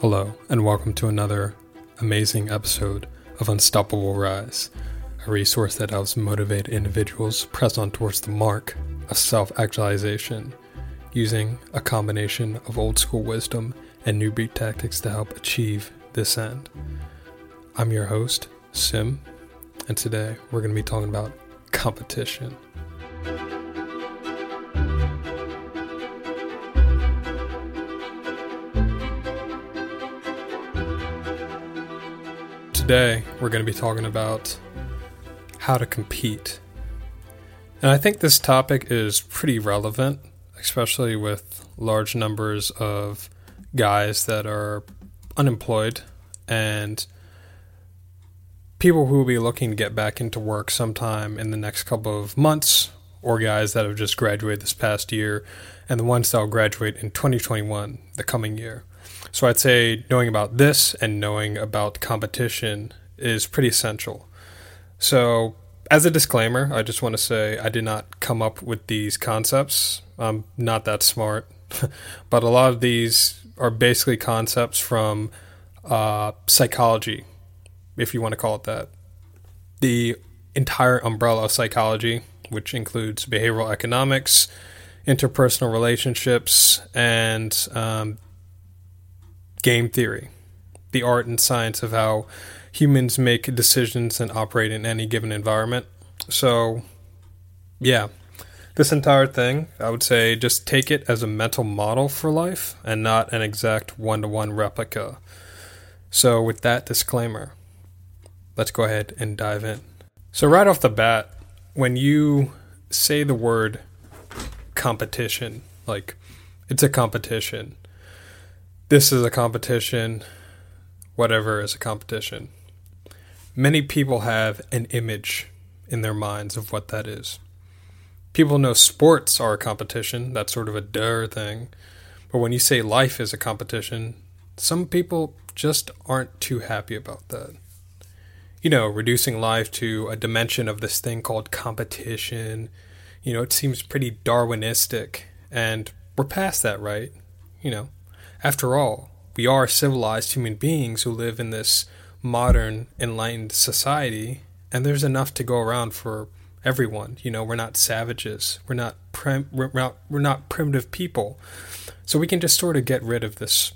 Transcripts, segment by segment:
Hello, and welcome to another amazing episode of Unstoppable Rise, a resource that helps motivate individuals press on towards the mark of self actualization using a combination of old school wisdom and newbie tactics to help achieve this end. I'm your host, Sim, and today we're going to be talking about competition. Today, we're going to be talking about how to compete. And I think this topic is pretty relevant, especially with large numbers of guys that are unemployed and people who will be looking to get back into work sometime in the next couple of months, or guys that have just graduated this past year, and the ones that will graduate in 2021, the coming year. So I'd say knowing about this and knowing about competition is pretty essential. So, as a disclaimer, I just want to say I did not come up with these concepts. I'm not that smart, but a lot of these are basically concepts from uh, psychology, if you want to call it that. The entire umbrella of psychology, which includes behavioral economics, interpersonal relationships, and um, game theory, the art and science of how humans make decisions and operate in any given environment. So, yeah, this entire thing, I would say just take it as a mental model for life and not an exact one to one replica. So, with that disclaimer, let's go ahead and dive in. So, right off the bat, when you say the word competition, like it's a competition, this is a competition, whatever is a competition. Many people have an image in their minds of what that is. People know sports are a competition, that's sort of a duh thing. But when you say life is a competition, some people just aren't too happy about that. You know, reducing life to a dimension of this thing called competition, you know, it seems pretty Darwinistic. And we're past that, right? You know, after all, we are civilized human beings who live in this modern, enlightened society, and there's enough to go around for everyone. You know, we're not savages. We're not prim- we're not we're not primitive people. So we can just sort of get rid of this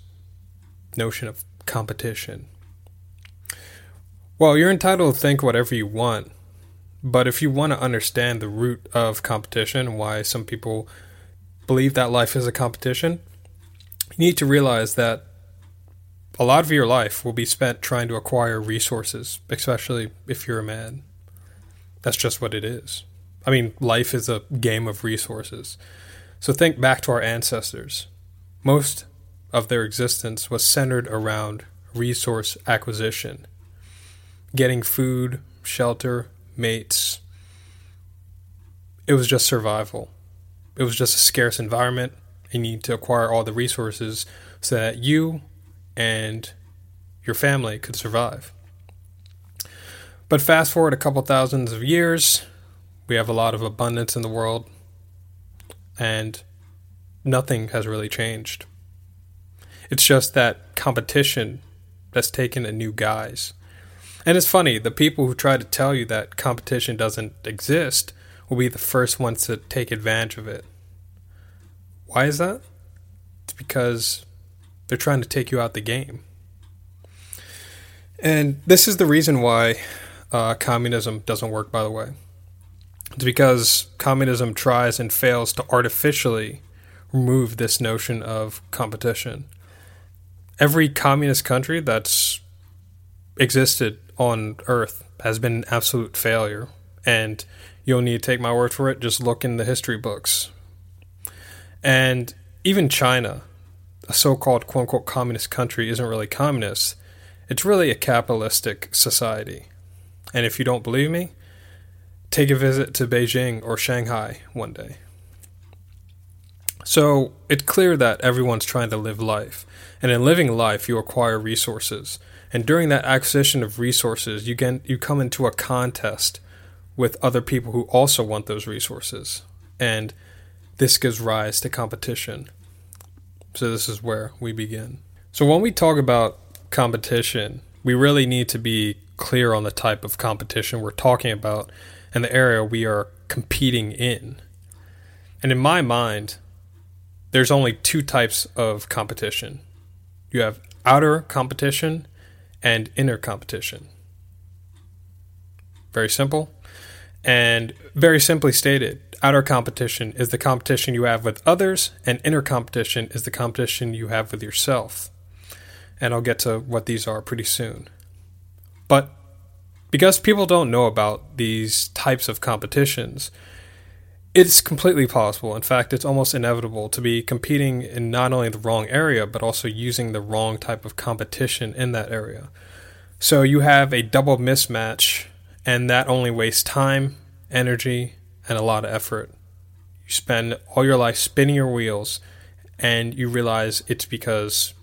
notion of competition. Well, you're entitled to think whatever you want, but if you want to understand the root of competition, and why some people believe that life is a competition, you need to realize that a lot of your life will be spent trying to acquire resources, especially if you're a man. That's just what it is. I mean, life is a game of resources. So think back to our ancestors. Most of their existence was centered around resource acquisition, getting food, shelter, mates. It was just survival. It was just a scarce environment you need to acquire all the resources so that you and your family could survive. But fast forward a couple thousands of years, we have a lot of abundance in the world, and nothing has really changed. It's just that competition that's taken a new guise. And it's funny, the people who try to tell you that competition doesn't exist will be the first ones to take advantage of it. Why is that? It's because they're trying to take you out the game. And this is the reason why uh, communism doesn't work, by the way. It's because communism tries and fails to artificially remove this notion of competition. Every communist country that's existed on Earth has been an absolute failure. And you'll need to take my word for it. Just look in the history books. And even China, a so called quote unquote communist country, isn't really communist. It's really a capitalistic society. And if you don't believe me, take a visit to Beijing or Shanghai one day. So it's clear that everyone's trying to live life. And in living life, you acquire resources. And during that acquisition of resources, you, get, you come into a contest with other people who also want those resources. And this gives rise to competition. So, this is where we begin. So, when we talk about competition, we really need to be clear on the type of competition we're talking about and the area we are competing in. And in my mind, there's only two types of competition you have outer competition and inner competition. Very simple. And very simply stated, outer competition is the competition you have with others, and inner competition is the competition you have with yourself. And I'll get to what these are pretty soon. But because people don't know about these types of competitions, it's completely possible. In fact, it's almost inevitable to be competing in not only the wrong area, but also using the wrong type of competition in that area. So you have a double mismatch, and that only wastes time, energy, and a lot of effort. You spend all your life spinning your wheels, and you realize it's because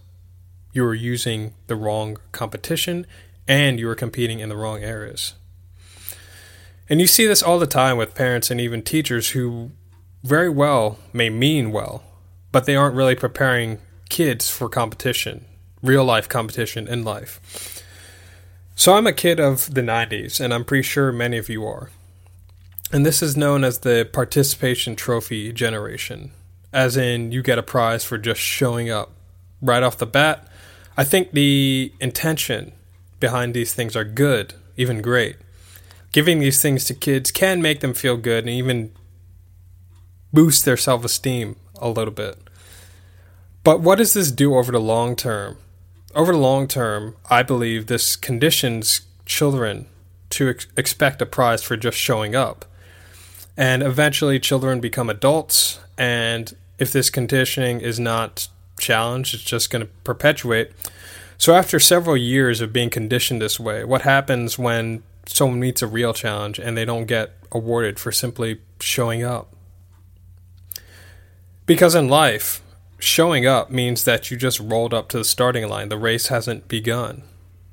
you were using the wrong competition and you were competing in the wrong areas. And you see this all the time with parents and even teachers who very well may mean well, but they aren't really preparing kids for competition, real life competition in life. So I'm a kid of the 90s, and I'm pretty sure many of you are. And this is known as the participation trophy generation, as in you get a prize for just showing up. Right off the bat, I think the intention behind these things are good, even great giving these things to kids can make them feel good and even boost their self esteem a little bit. But what does this do over the long term? Over the long term, I believe this conditions children to ex- expect a prize for just showing up. And eventually, children become adults, and if this conditioning is not challenged, it's just going to perpetuate. So, after several years of being conditioned this way, what happens when someone meets a real challenge and they don't get awarded for simply showing up. Because in life, showing up means that you just rolled up to the starting line. The race hasn't begun,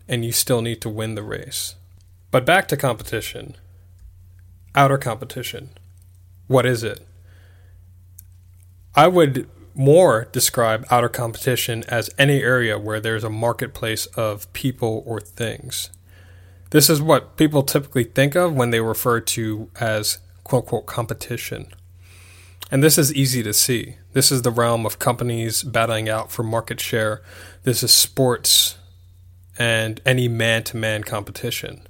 and you still need to win the race. But back to competition. Outer competition. What is it? I would more describe outer competition as any area where there's a marketplace of people or things. This is what people typically think of when they refer to as quote unquote competition. And this is easy to see. This is the realm of companies battling out for market share. This is sports and any man to man competition.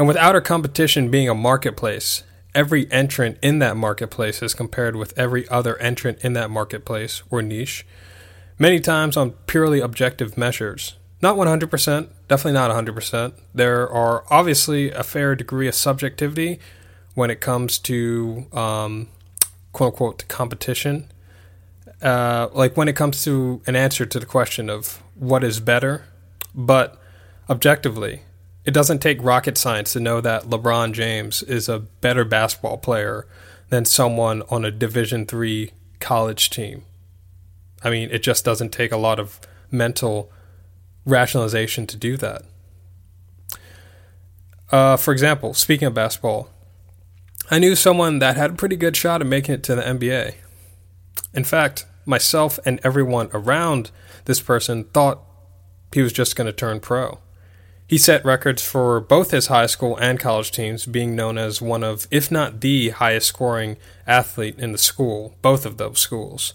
And with outer competition being a marketplace, every entrant in that marketplace is compared with every other entrant in that marketplace or niche, many times on purely objective measures. Not 100%, definitely not 100%. There are obviously a fair degree of subjectivity when it comes to um, quote unquote competition. Uh, like when it comes to an answer to the question of what is better, but objectively, it doesn't take rocket science to know that LeBron James is a better basketball player than someone on a Division three college team. I mean, it just doesn't take a lot of mental rationalization to do that. Uh, for example, speaking of basketball, I knew someone that had a pretty good shot at making it to the NBA. In fact, myself and everyone around this person thought he was just going to turn pro. He set records for both his high school and college teams, being known as one of, if not the highest scoring athlete in the school, both of those schools.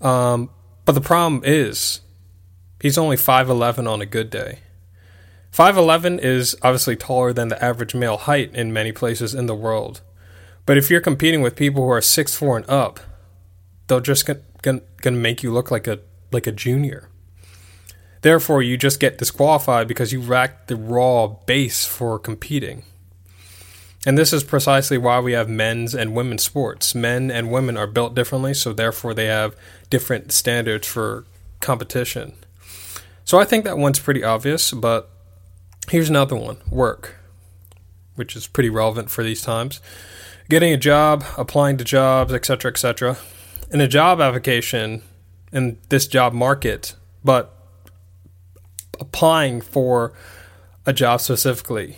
Um, but the problem is, He's only 5'11 on a good day. 5'11 is obviously taller than the average male height in many places in the world. But if you're competing with people who are 6'4 and up, they're just gonna, gonna make you look like a like a junior. Therefore, you just get disqualified because you lack the raw base for competing. And this is precisely why we have men's and women's sports. Men and women are built differently, so therefore they have different standards for competition. So I think that one's pretty obvious, but here's another one work, which is pretty relevant for these times. Getting a job, applying to jobs, etc., etc. In a job application in this job market, but applying for a job specifically,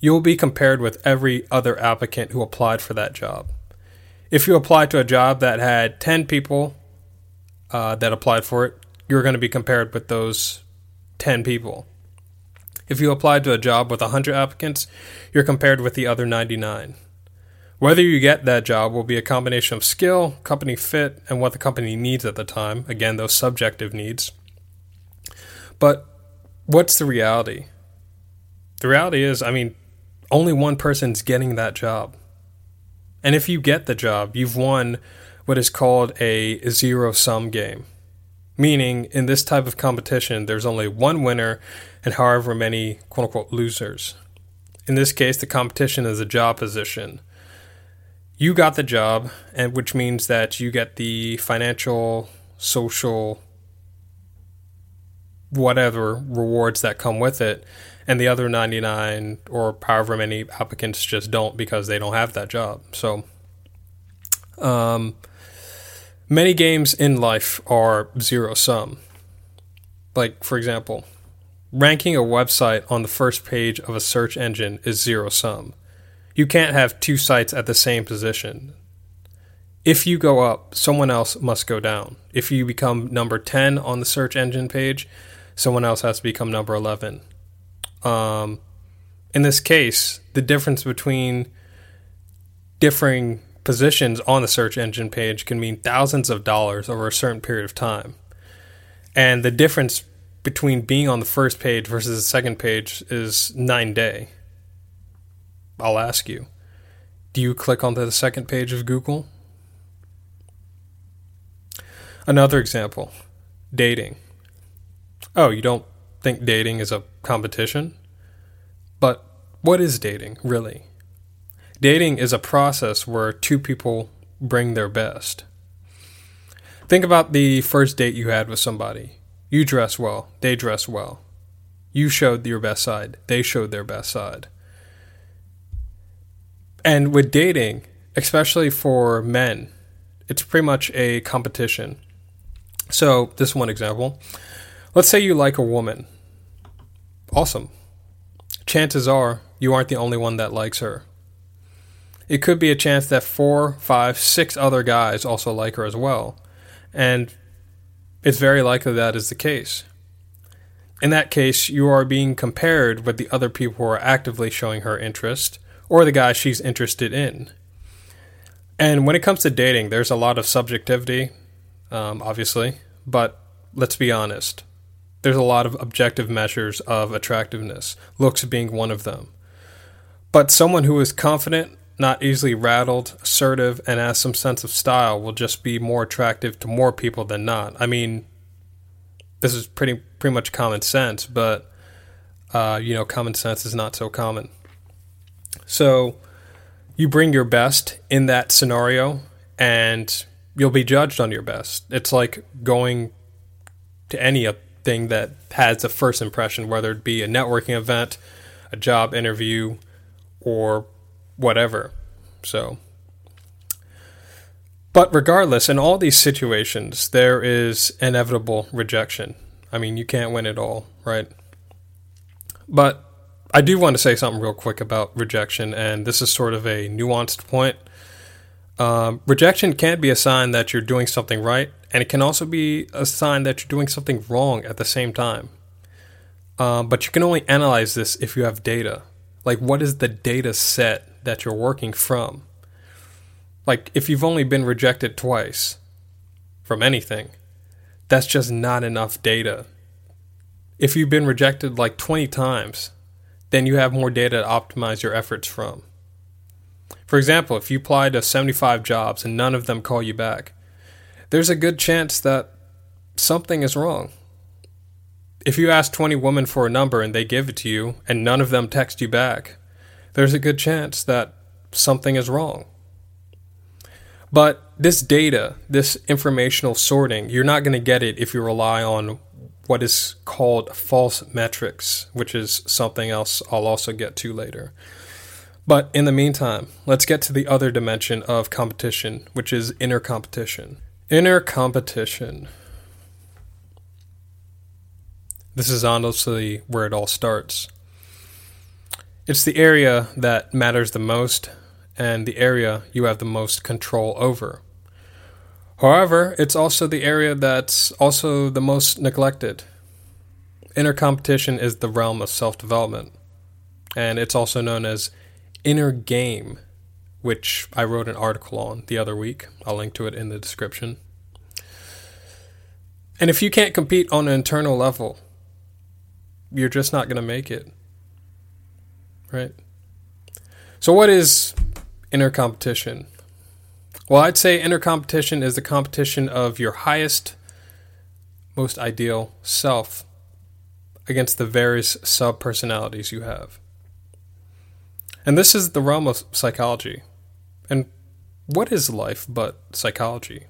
you'll be compared with every other applicant who applied for that job. If you apply to a job that had 10 people uh, that applied for it, you're going to be compared with those 10 people. If you apply to a job with 100 applicants, you're compared with the other 99. Whether you get that job will be a combination of skill, company fit, and what the company needs at the time. Again, those subjective needs. But what's the reality? The reality is, I mean, only one person's getting that job. And if you get the job, you've won what is called a zero sum game. Meaning, in this type of competition, there's only one winner and however many quote unquote losers. In this case, the competition is a job position. You got the job, and which means that you get the financial, social, whatever rewards that come with it, and the other 99 or however many applicants just don't because they don't have that job. So, um, many games in life are zero sum. Like, for example, ranking a website on the first page of a search engine is zero sum. You can't have two sites at the same position. If you go up, someone else must go down. If you become number 10 on the search engine page, someone else has to become number 11. Um, in this case, the difference between differing positions on the search engine page can mean thousands of dollars over a certain period of time. And the difference between being on the first page versus the second page is nine day. I'll ask you do you click onto the second page of Google? Another example dating. Oh, you don't think dating is a competition? But what is dating, really? Dating is a process where two people bring their best. Think about the first date you had with somebody. You dress well, they dress well. You showed your best side, they showed their best side. And with dating, especially for men, it's pretty much a competition. So, this one example. Let's say you like a woman. Awesome. Chances are you aren't the only one that likes her. It could be a chance that four, five, six other guys also like her as well. And it's very likely that is the case. In that case, you are being compared with the other people who are actively showing her interest or the guy she's interested in. And when it comes to dating, there's a lot of subjectivity, um, obviously, but let's be honest. There's a lot of objective measures of attractiveness, looks being one of them. But someone who is confident, not easily rattled, assertive, and has some sense of style will just be more attractive to more people than not. I mean, this is pretty pretty much common sense, but uh, you know, common sense is not so common. So you bring your best in that scenario and you'll be judged on your best. It's like going to any thing that has a first impression, whether it be a networking event, a job interview, or whatever. So, but regardless, in all these situations, there is inevitable rejection. I mean, you can't win it all, right? But I do want to say something real quick about rejection, and this is sort of a nuanced point. Um, rejection can be a sign that you're doing something right, and it can also be a sign that you're doing something wrong at the same time. Um, but you can only analyze this if you have data. Like, what is the data set that you're working from? Like, if you've only been rejected twice from anything, that's just not enough data. If you've been rejected like 20 times, then you have more data to optimize your efforts from. For example, if you apply to 75 jobs and none of them call you back, there's a good chance that something is wrong. If you ask 20 women for a number and they give it to you and none of them text you back, there's a good chance that something is wrong. But this data, this informational sorting, you're not going to get it if you rely on what is called false metrics, which is something else I'll also get to later. But in the meantime, let's get to the other dimension of competition, which is inner competition. Inner competition. This is honestly where it all starts. It's the area that matters the most and the area you have the most control over. However, it's also the area that's also the most neglected. Inner competition is the realm of self development, and it's also known as inner game, which I wrote an article on the other week. I'll link to it in the description. And if you can't compete on an internal level, you're just not going to make it. Right? So, what is inner competition? Well, I'd say inner competition is the competition of your highest, most ideal self against the various sub personalities you have. And this is the realm of psychology. And what is life but psychology?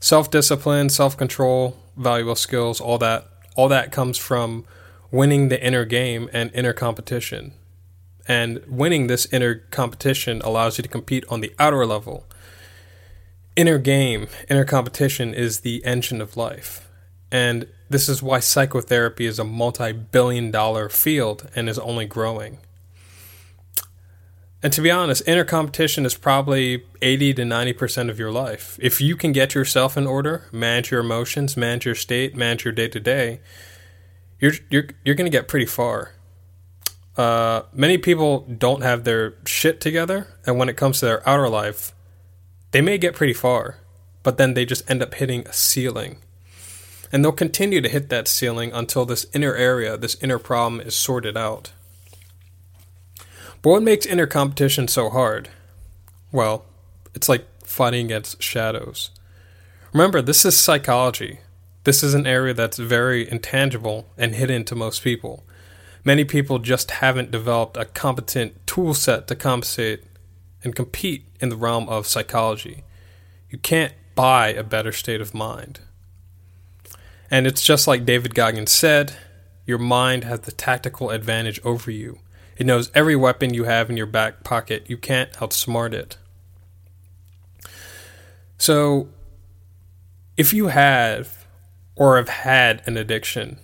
Self discipline, self control, valuable skills, all that, all that comes from winning the inner game and inner competition. And winning this inner competition allows you to compete on the outer level. Inner game, inner competition is the engine of life. And this is why psychotherapy is a multi billion dollar field and is only growing. And to be honest, inner competition is probably 80 to 90% of your life. If you can get yourself in order, manage your emotions, manage your state, manage your day to day, you're you're you're going to get pretty far uh, many people don't have their shit together, and when it comes to their outer life, they may get pretty far, but then they just end up hitting a ceiling. And they'll continue to hit that ceiling until this inner area, this inner problem is sorted out. But what makes inner competition so hard? Well, it's like fighting against shadows. Remember, this is psychology. This is an area that's very intangible and hidden to most people many people just haven't developed a competent tool set to compensate and compete in the realm of psychology. You can't buy a better state of mind. And it's just like David Goggins said your mind has the tactical advantage over you. It knows every weapon you have in your back pocket. You can't outsmart it. So, if you have or have had an addiction,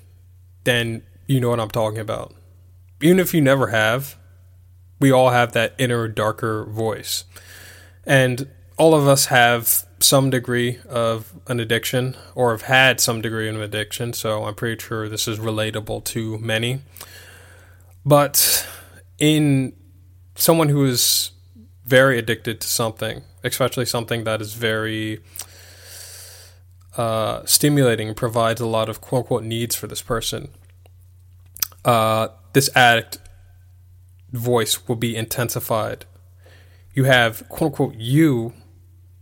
then you know what I'm talking about. Even if you never have, we all have that inner darker voice. And all of us have some degree of an addiction or have had some degree of an addiction, so I'm pretty sure this is relatable to many. But in someone who is very addicted to something, especially something that is very uh, stimulating provides a lot of quote unquote needs for this person, uh, this addict voice will be intensified. You have quote unquote you,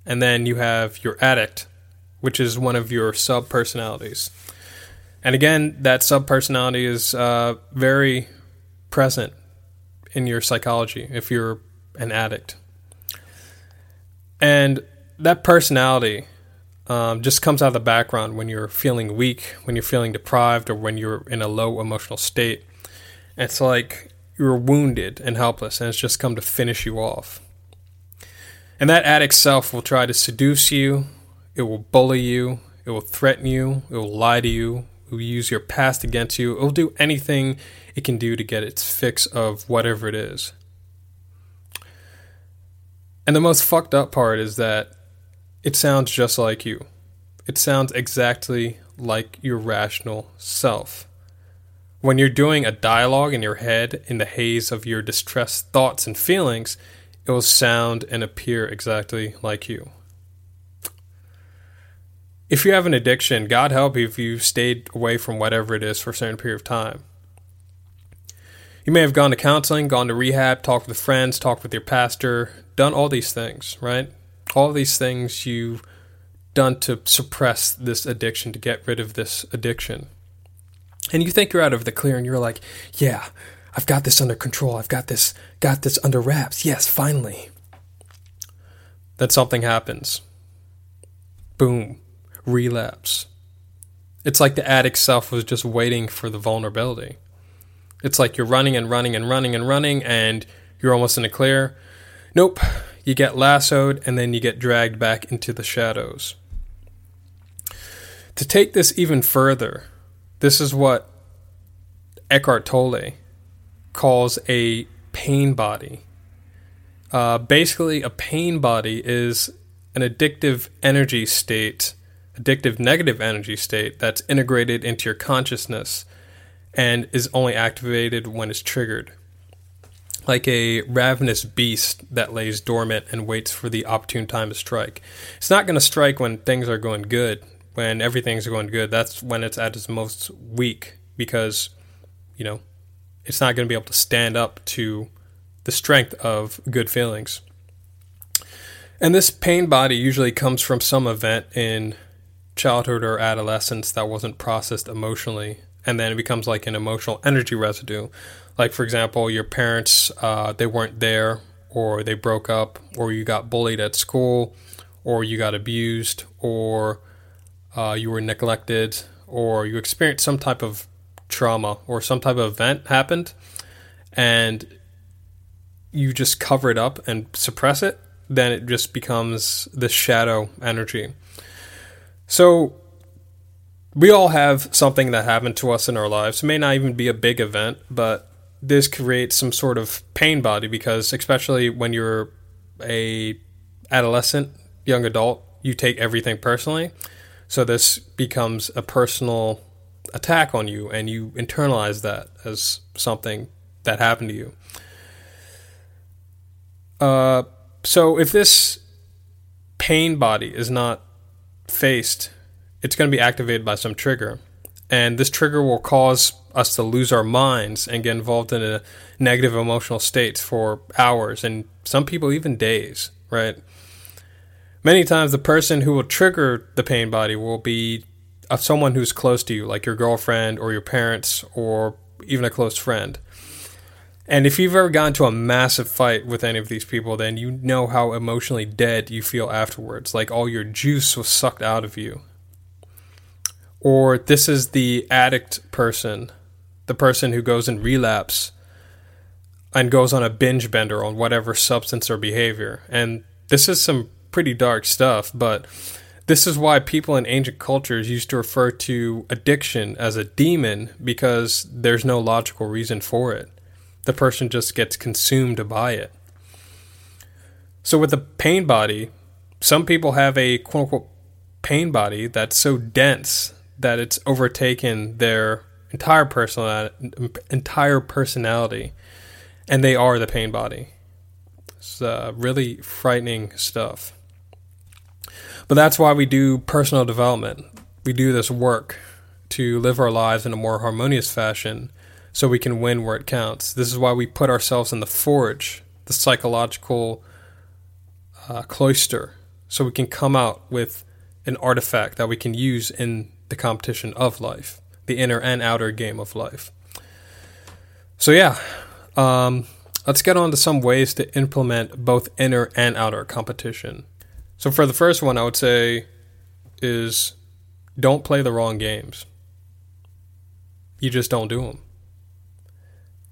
and then you have your addict, which is one of your sub personalities. And again, that sub personality is uh, very present in your psychology if you're an addict. And that personality um, just comes out of the background when you're feeling weak, when you're feeling deprived, or when you're in a low emotional state. It's like you're wounded and helpless, and it's just come to finish you off. And that addict self will try to seduce you, it will bully you, it will threaten you, it will lie to you, use your past against you, it will do anything it can do to get its fix of whatever it is. And the most fucked up part is that it sounds just like you. It sounds exactly like your rational self. When you're doing a dialogue in your head in the haze of your distressed thoughts and feelings, it will sound and appear exactly like you. If you have an addiction, God help you if you've stayed away from whatever it is for a certain period of time. You may have gone to counseling, gone to rehab, talked with friends, talked with your pastor, done all these things, right? All these things you've done to suppress this addiction, to get rid of this addiction and you think you're out of the clear and you're like, yeah, I've got this under control. I've got this got this under wraps. Yes, finally. Then something happens. Boom. Relapse. It's like the addict self was just waiting for the vulnerability. It's like you're running and running and running and running and you're almost in the clear. Nope. You get lassoed and then you get dragged back into the shadows. To take this even further, this is what Eckhart Tolle calls a pain body. Uh, basically, a pain body is an addictive energy state, addictive negative energy state that's integrated into your consciousness and is only activated when it's triggered. Like a ravenous beast that lays dormant and waits for the opportune time to strike. It's not going to strike when things are going good, when everything's going good. That's when it's at its most weak because, you know, it's not going to be able to stand up to the strength of good feelings. And this pain body usually comes from some event in childhood or adolescence that wasn't processed emotionally. And then it becomes like an emotional energy residue. Like, for example, your parents, uh, they weren't there, or they broke up, or you got bullied at school, or you got abused, or uh, you were neglected, or you experienced some type of trauma or some type of event happened. And you just cover it up and suppress it, then it just becomes this shadow energy. So we all have something that happened to us in our lives. It may not even be a big event, but this creates some sort of pain body because especially when you're a adolescent, young adult, you take everything personally. So this becomes a personal attack on you and you internalize that as something that happened to you. Uh, so if this pain body is not faced, it's going to be activated by some trigger. And this trigger will cause us to lose our minds and get involved in a negative emotional states for hours and some people even days, right? Many times the person who will trigger the pain body will be of someone who's close to you, like your girlfriend or your parents or even a close friend. And if you've ever gotten to a massive fight with any of these people, then you know how emotionally dead you feel afterwards. Like all your juice was sucked out of you. Or this is the addict person, the person who goes in relapse and goes on a binge bender on whatever substance or behavior. And this is some pretty dark stuff, but this is why people in ancient cultures used to refer to addiction as a demon because there's no logical reason for it the person just gets consumed by it. So with the pain body, some people have a quote unquote pain body that's so dense that it's overtaken their entire personality, entire personality, and they are the pain body. It's uh, really frightening stuff. But that's why we do personal development. We do this work to live our lives in a more harmonious fashion so we can win where it counts. This is why we put ourselves in the forge, the psychological uh, cloister, so we can come out with an artifact that we can use in the competition of life, the inner and outer game of life. So, yeah, um, let's get on to some ways to implement both inner and outer competition. So, for the first one, I would say is don't play the wrong games. You just don't do them.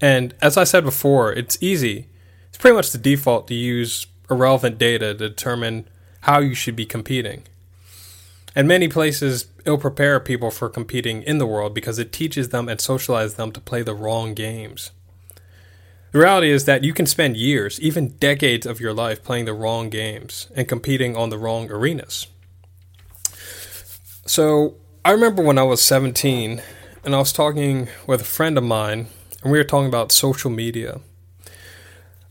And as I said before, it's easy. It's pretty much the default to use irrelevant data to determine how you should be competing. And many places ill prepare people for competing in the world because it teaches them and socializes them to play the wrong games. The reality is that you can spend years, even decades of your life playing the wrong games and competing on the wrong arenas. So, I remember when I was 17 and I was talking with a friend of mine and we were talking about social media.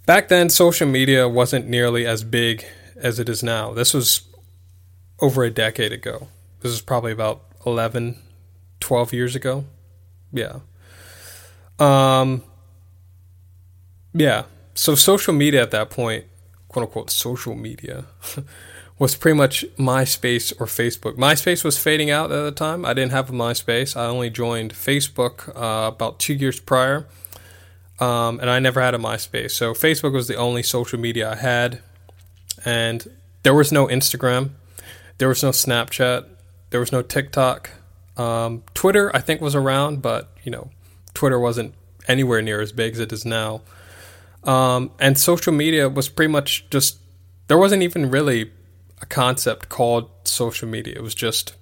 Back then, social media wasn't nearly as big as it is now. This was over a decade ago. This is probably about 11, 12 years ago. Yeah. Um, yeah. So social media at that point, quote unquote, social media, was pretty much MySpace or Facebook. MySpace was fading out at the time. I didn't have a MySpace. I only joined Facebook uh, about two years prior, um, and I never had a MySpace. So Facebook was the only social media I had, and there was no Instagram, there was no Snapchat, there was no TikTok. Um, Twitter, I think, was around, but you know, Twitter wasn't anywhere near as big as it is now. Um, and social media was pretty much just there wasn't even really a concept called social media. It was just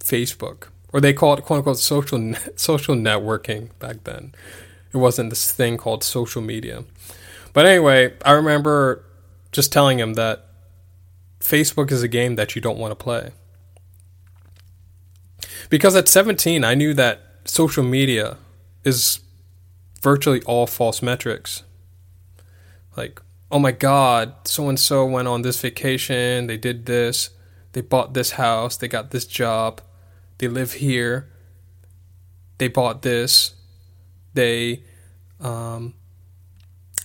Facebook, or they called it quote unquote social social networking back then. It wasn't this thing called social media. But anyway, I remember just telling him that Facebook is a game that you don't want to play. Because at 17, I knew that social media is virtually all false metrics. Like, oh my God, so and so went on this vacation, they did this, they bought this house, they got this job, they live here, they bought this, they um,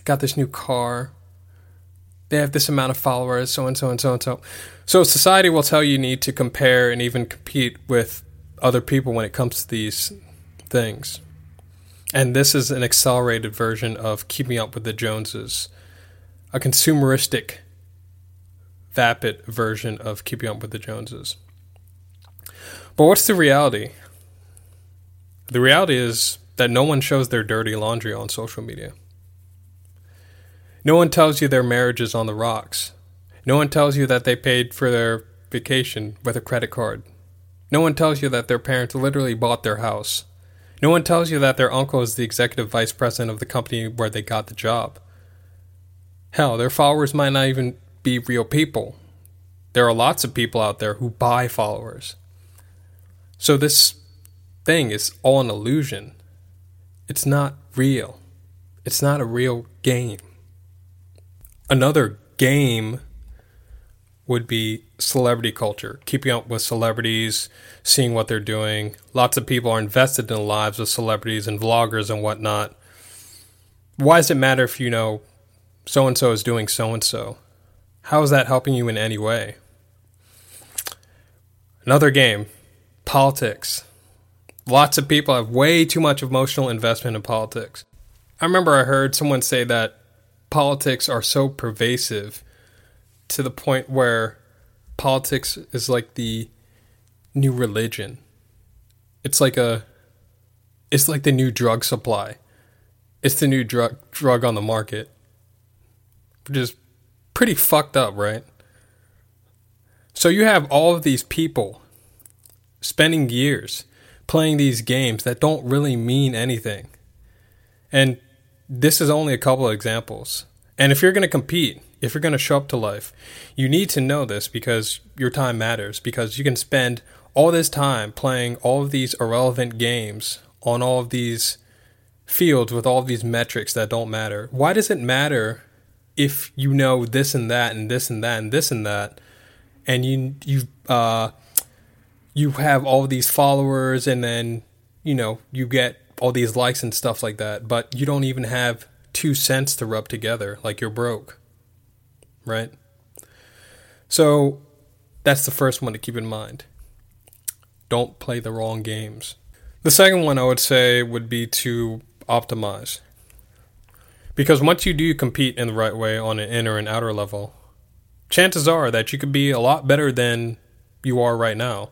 got this new car, they have this amount of followers, so and so and so and so. So society will tell you need to compare and even compete with other people when it comes to these things. And this is an accelerated version of keeping up with the Joneses, a consumeristic, vapid version of keeping up with the Joneses. But what's the reality? The reality is that no one shows their dirty laundry on social media. No one tells you their marriage is on the rocks. No one tells you that they paid for their vacation with a credit card. No one tells you that their parents literally bought their house. No one tells you that their uncle is the executive vice president of the company where they got the job. Hell, their followers might not even be real people. There are lots of people out there who buy followers. So this thing is all an illusion. It's not real. It's not a real game. Another game would be celebrity culture, keeping up with celebrities, seeing what they're doing. Lots of people are invested in the lives of celebrities and vloggers and whatnot. Why does it matter if you know so and so is doing so and so? How is that helping you in any way? Another game, politics. Lots of people have way too much emotional investment in politics. I remember I heard someone say that politics are so pervasive to the point where politics is like the new religion. It's like a it's like the new drug supply. It's the new drug drug on the market. Which is pretty fucked up, right? So you have all of these people spending years playing these games that don't really mean anything. And this is only a couple of examples. And if you're going to compete, if you're going to show up to life, you need to know this because your time matters. Because you can spend all this time playing all of these irrelevant games on all of these fields with all of these metrics that don't matter. Why does it matter if you know this and that and this and that and this and that, and you you uh, you have all these followers and then you know you get all these likes and stuff like that, but you don't even have two cents to rub together, like you're broke right? So that's the first one to keep in mind. Don't play the wrong games. The second one I would say would be to optimize. Because once you do compete in the right way on an inner and outer level, chances are that you could be a lot better than you are right now.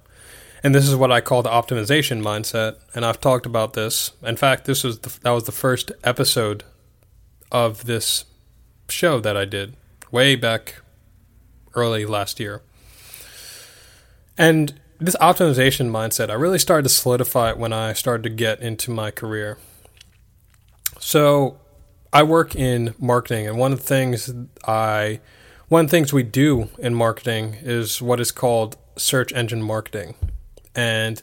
And this is what I call the optimization mindset, and I've talked about this. In fact, this was the, that was the first episode of this show that I did way back early last year. And this optimization mindset, I really started to solidify it when I started to get into my career. So, I work in marketing, and one of the things I one of the things we do in marketing is what is called search engine marketing. And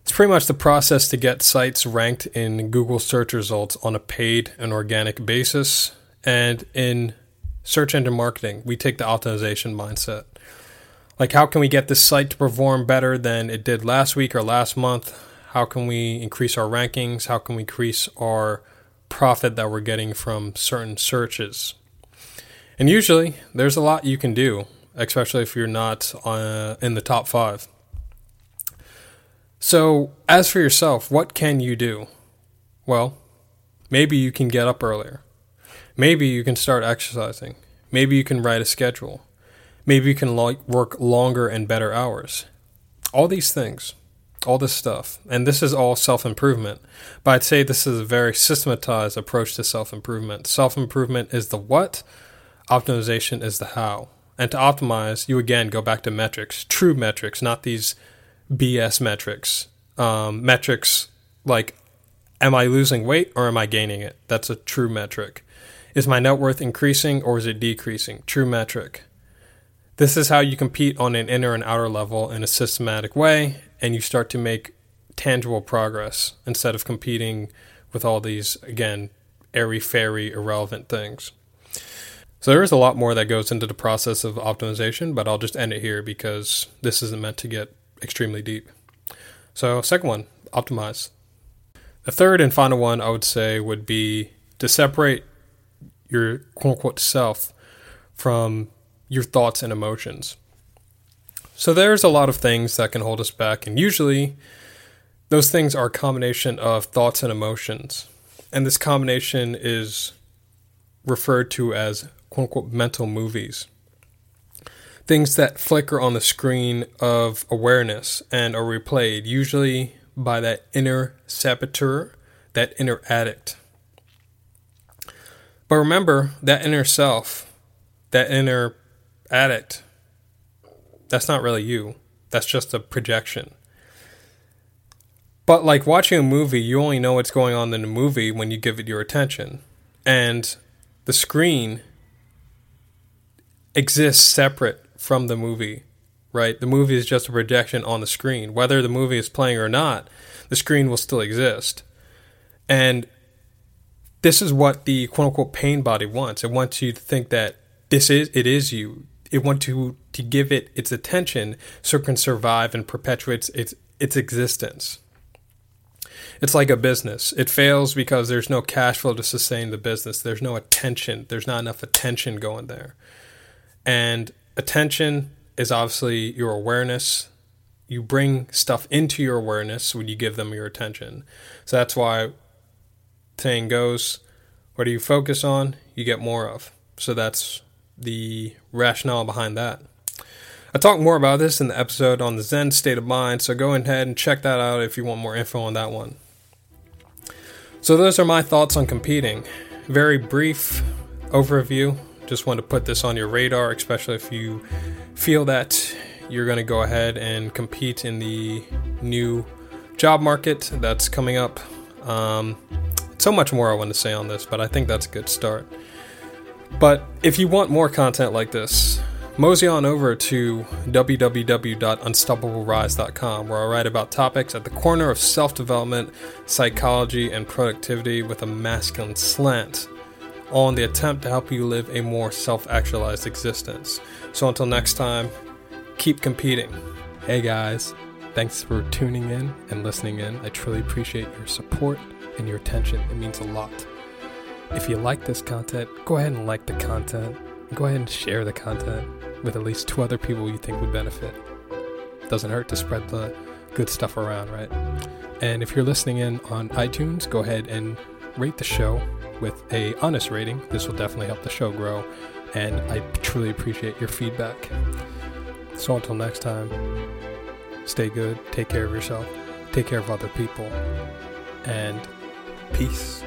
it's pretty much the process to get sites ranked in Google search results on a paid and organic basis. And in search engine marketing, we take the optimization mindset. Like, how can we get this site to perform better than it did last week or last month? How can we increase our rankings? How can we increase our profit that we're getting from certain searches? And usually, there's a lot you can do, especially if you're not uh, in the top five. So, as for yourself, what can you do? Well, maybe you can get up earlier. Maybe you can start exercising. Maybe you can write a schedule. Maybe you can lo- work longer and better hours. All these things, all this stuff. And this is all self improvement. But I'd say this is a very systematized approach to self improvement. Self improvement is the what, optimization is the how. And to optimize, you again go back to metrics, true metrics, not these BS metrics. Um, metrics like, am I losing weight or am I gaining it? That's a true metric. Is my net worth increasing or is it decreasing? True metric. This is how you compete on an inner and outer level in a systematic way, and you start to make tangible progress instead of competing with all these, again, airy fairy, irrelevant things. So there is a lot more that goes into the process of optimization, but I'll just end it here because this isn't meant to get extremely deep. So, second one, optimize. The third and final one I would say would be to separate your quote unquote self from your thoughts and emotions. So there's a lot of things that can hold us back, and usually those things are a combination of thoughts and emotions. And this combination is referred to as quote unquote mental movies. Things that flicker on the screen of awareness and are replayed, usually by that inner saboteur, that inner addict. But remember, that inner self, that inner addict, that's not really you. That's just a projection. But like watching a movie, you only know what's going on in the movie when you give it your attention. And the screen exists separate from the movie, right? The movie is just a projection on the screen. Whether the movie is playing or not, the screen will still exist. And this is what the quote unquote pain body wants. It wants you to think that this is it is you. It wants to to give it its attention so it can survive and perpetuate its its existence. It's like a business. It fails because there's no cash flow to sustain the business. There's no attention. There's not enough attention going there. And attention is obviously your awareness. You bring stuff into your awareness when you give them your attention. So that's why saying goes, what do you focus on, you get more of. So that's the rationale behind that. I talk more about this in the episode on the Zen state of mind, so go ahead and check that out if you want more info on that one. So, those are my thoughts on competing. Very brief overview. Just want to put this on your radar, especially if you feel that you're going to go ahead and compete in the new job market that's coming up. Um, so much more I want to say on this, but I think that's a good start. But if you want more content like this, mosey on over to www.unstoppablerise.com, where I write about topics at the corner of self development, psychology, and productivity with a masculine slant, all in the attempt to help you live a more self actualized existence. So until next time, keep competing. Hey guys, thanks for tuning in and listening in. I truly appreciate your support and your attention. It means a lot. If you like this content, go ahead and like the content. Go ahead and share the content with at least two other people you think would benefit. Doesn't hurt to spread the good stuff around, right? And if you're listening in on iTunes, go ahead and rate the show with a honest rating. This will definitely help the show grow, and I truly appreciate your feedback. So until next time, stay good, take care of yourself, take care of other people, and Peace.